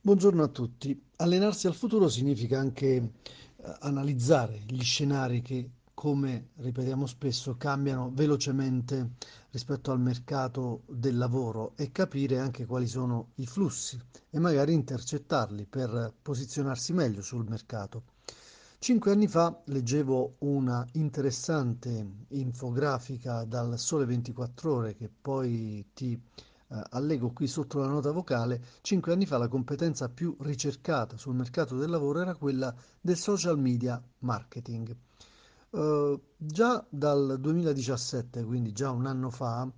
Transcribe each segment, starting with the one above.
Buongiorno a tutti. Allenarsi al futuro significa anche eh, analizzare gli scenari che, come ripetiamo spesso, cambiano velocemente rispetto al mercato del lavoro e capire anche quali sono i flussi e magari intercettarli per posizionarsi meglio sul mercato. Cinque anni fa leggevo una interessante infografica dal Sole 24 Ore che poi ti eh, allego qui sotto la nota vocale, cinque anni fa la competenza più ricercata sul mercato del lavoro era quella del social media marketing. Uh, già dal 2017, quindi già un anno fa,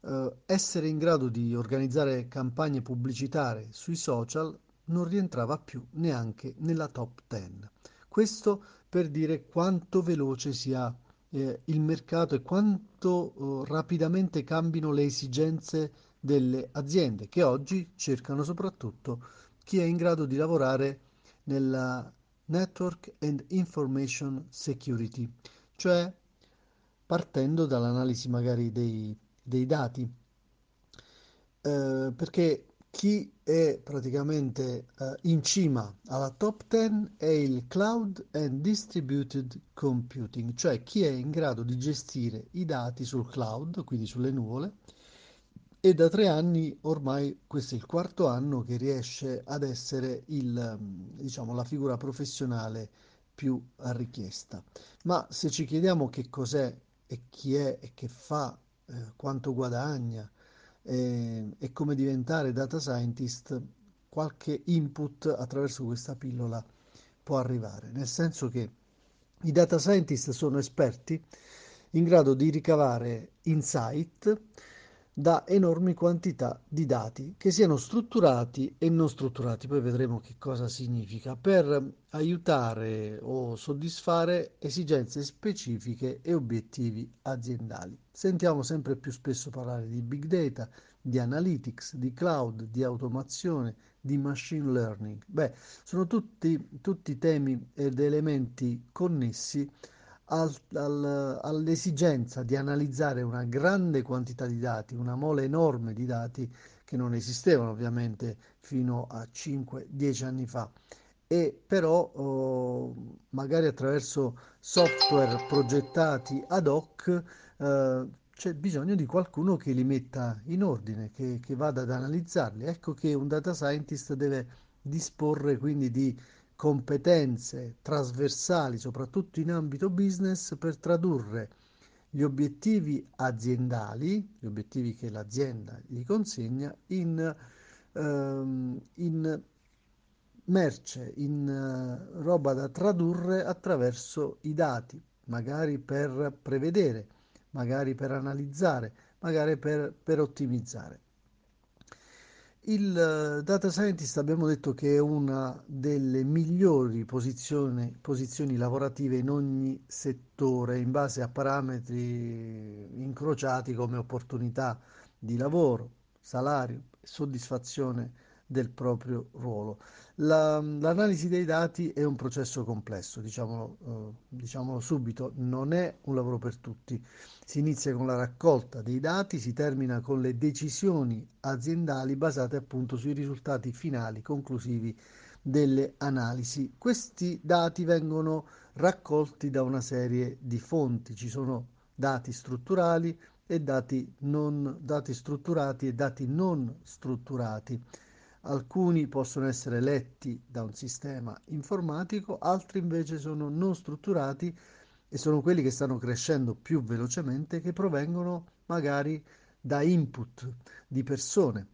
uh, essere in grado di organizzare campagne pubblicitarie sui social non rientrava più neanche nella top 10. Questo per dire quanto veloce sia eh, il mercato e quanto eh, rapidamente cambino le esigenze delle aziende che oggi cercano soprattutto chi è in grado di lavorare nella Network and Information Security, cioè partendo dall'analisi magari dei, dei dati, eh, perché chi è praticamente eh, in cima alla top 10 è il Cloud and Distributed Computing, cioè chi è in grado di gestire i dati sul cloud, quindi sulle nuvole, e da tre anni ormai questo è il quarto anno che riesce ad essere il, diciamo, la figura professionale più richiesta. Ma se ci chiediamo che cos'è e chi è e che fa, eh, quanto guadagna eh, e come diventare data scientist, qualche input attraverso questa pillola può arrivare, nel senso che i data scientist sono esperti in grado di ricavare insight da enormi quantità di dati che siano strutturati e non strutturati, poi vedremo che cosa significa, per aiutare o soddisfare esigenze specifiche e obiettivi aziendali. Sentiamo sempre più spesso parlare di big data, di analytics, di cloud, di automazione, di machine learning. Beh, sono tutti, tutti temi ed elementi connessi al, al, all'esigenza di analizzare una grande quantità di dati, una mole enorme di dati che non esistevano ovviamente fino a 5-10 anni fa e però oh, magari attraverso software progettati ad hoc eh, c'è bisogno di qualcuno che li metta in ordine, che, che vada ad analizzarli. Ecco che un data scientist deve disporre quindi di competenze trasversali, soprattutto in ambito business, per tradurre gli obiettivi aziendali, gli obiettivi che l'azienda gli consegna, in, ehm, in merce, in uh, roba da tradurre attraverso i dati, magari per prevedere, magari per analizzare, magari per, per ottimizzare. Il eh, data scientist abbiamo detto che è una delle migliori posizioni, posizioni, lavorative in ogni settore in base a parametri incrociati come opportunità di lavoro, salario, soddisfazione del proprio ruolo. La, l'analisi dei dati è un processo complesso, diciamolo, eh, diciamolo subito, non è un lavoro per tutti. Si inizia con la raccolta dei dati, si termina con le decisioni aziendali basate appunto sui risultati finali, conclusivi delle analisi. Questi dati vengono raccolti da una serie di fonti, ci sono dati strutturali e dati, non, dati strutturati e dati non strutturati. Alcuni possono essere letti da un sistema informatico, altri invece sono non strutturati e sono quelli che stanno crescendo più velocemente che provengono magari da input di persone.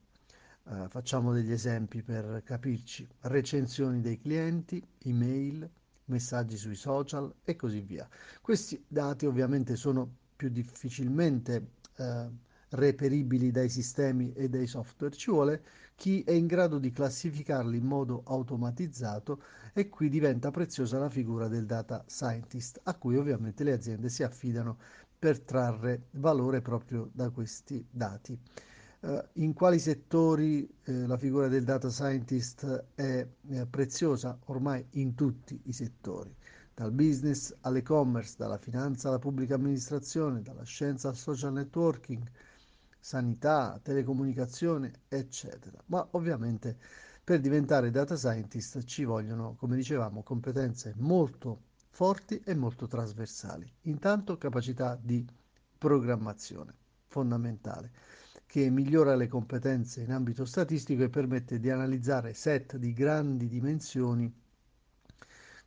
Uh, facciamo degli esempi per capirci. Recensioni dei clienti, email, messaggi sui social e così via. Questi dati ovviamente sono più difficilmente uh, reperibili dai sistemi e dai software, ci vuole chi è in grado di classificarli in modo automatizzato e qui diventa preziosa la figura del data scientist, a cui ovviamente le aziende si affidano per trarre valore proprio da questi dati. Uh, in quali settori eh, la figura del data scientist è eh, preziosa? Ormai in tutti i settori, dal business all'e-commerce, dalla finanza alla pubblica amministrazione, dalla scienza al social networking, sanità, telecomunicazione, eccetera. Ma ovviamente Per diventare data scientist ci vogliono, come dicevamo, competenze molto forti e molto trasversali. Intanto capacità di programmazione, fondamentale, che migliora le competenze in ambito statistico e permette di analizzare set di grandi dimensioni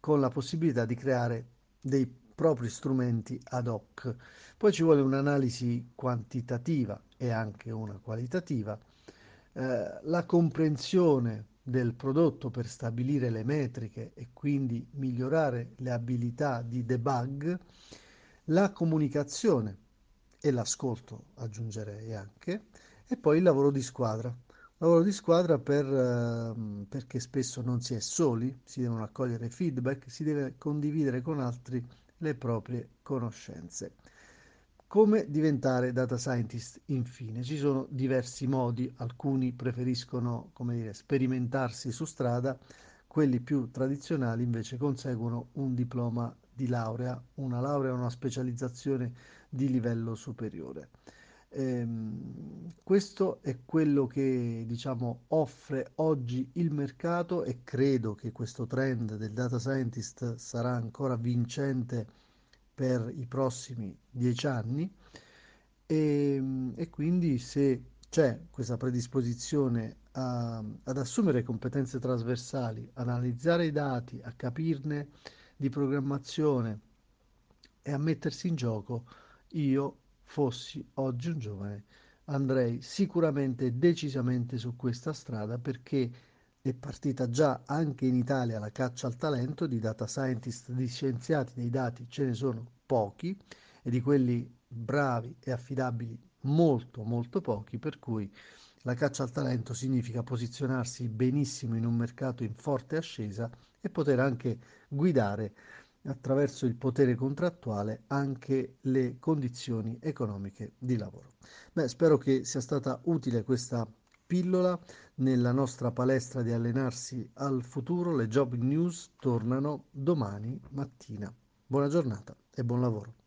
con la possibilità di creare dei propri strumenti ad hoc. Poi ci vuole un'analisi quantitativa e anche una qualitativa, eh, la comprensione del prodotto per stabilire le metriche e quindi migliorare le abilità di debug, la comunicazione e l'ascolto, aggiungerei anche, e poi il lavoro di squadra. Lavoro di squadra per, eh, perché spesso non si è soli, si devono accogliere feedback, si deve condividere con altri le proprie conoscenze. Come diventare data scientist? Infine, ci sono diversi modi, alcuni preferiscono, come dire, sperimentarsi su strada, quelli più tradizionali invece conseguono un diploma di laurea, una laurea o una specializzazione di livello superiore. Ehm, questo è quello che diciamo offre oggi il mercato e credo che questo trend del data scientist sarà ancora vincente per i prossimi dieci anni. E, ehm, e quindi se c'è questa predisposizione a, ad assumere competenze trasversali, analizzare i dati, a capirne di programmazione e a mettersi in gioco, io fossi oggi un giovane andrei sicuramente decisamente su questa strada perché è partita già anche in Italia la caccia al talento di data scientist, di scienziati dei dati ce ne sono pochi e di quelli bravi e affidabili molto molto pochi, per cui la caccia al talento significa posizionarsi benissimo in un mercato in forte ascesa e poter anche guidare attraverso il potere contrattuale anche le condizioni economiche di lavoro. Beh, spero che sia stata utile questa pillola nella nostra palestra di allenarsi al futuro. Le job news tornano domani mattina. Buona giornata e buon lavoro.